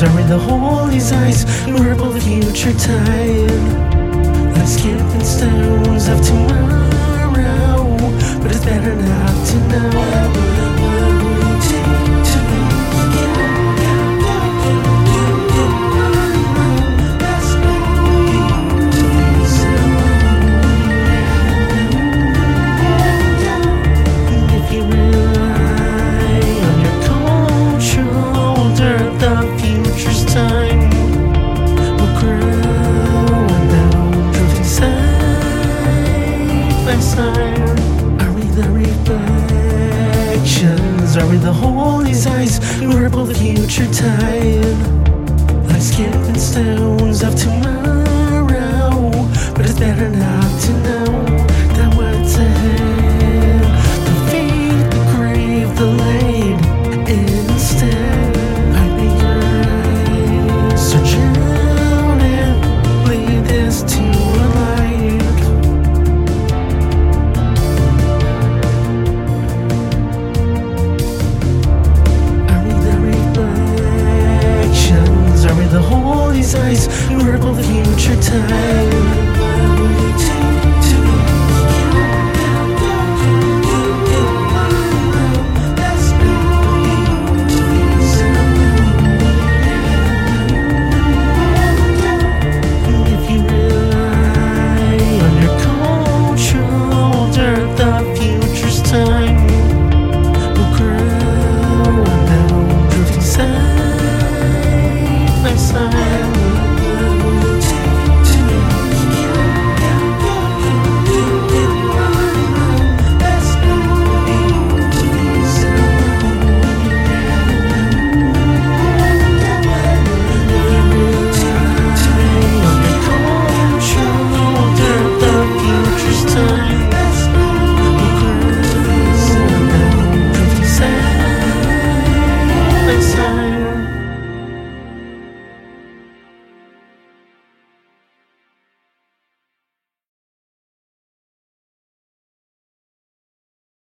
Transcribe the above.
reflections are in the holy eyes. Ripple the future tide. Like skipping we the holy eyes? the future tide, like skipping stones not to know. precise, verbal future time.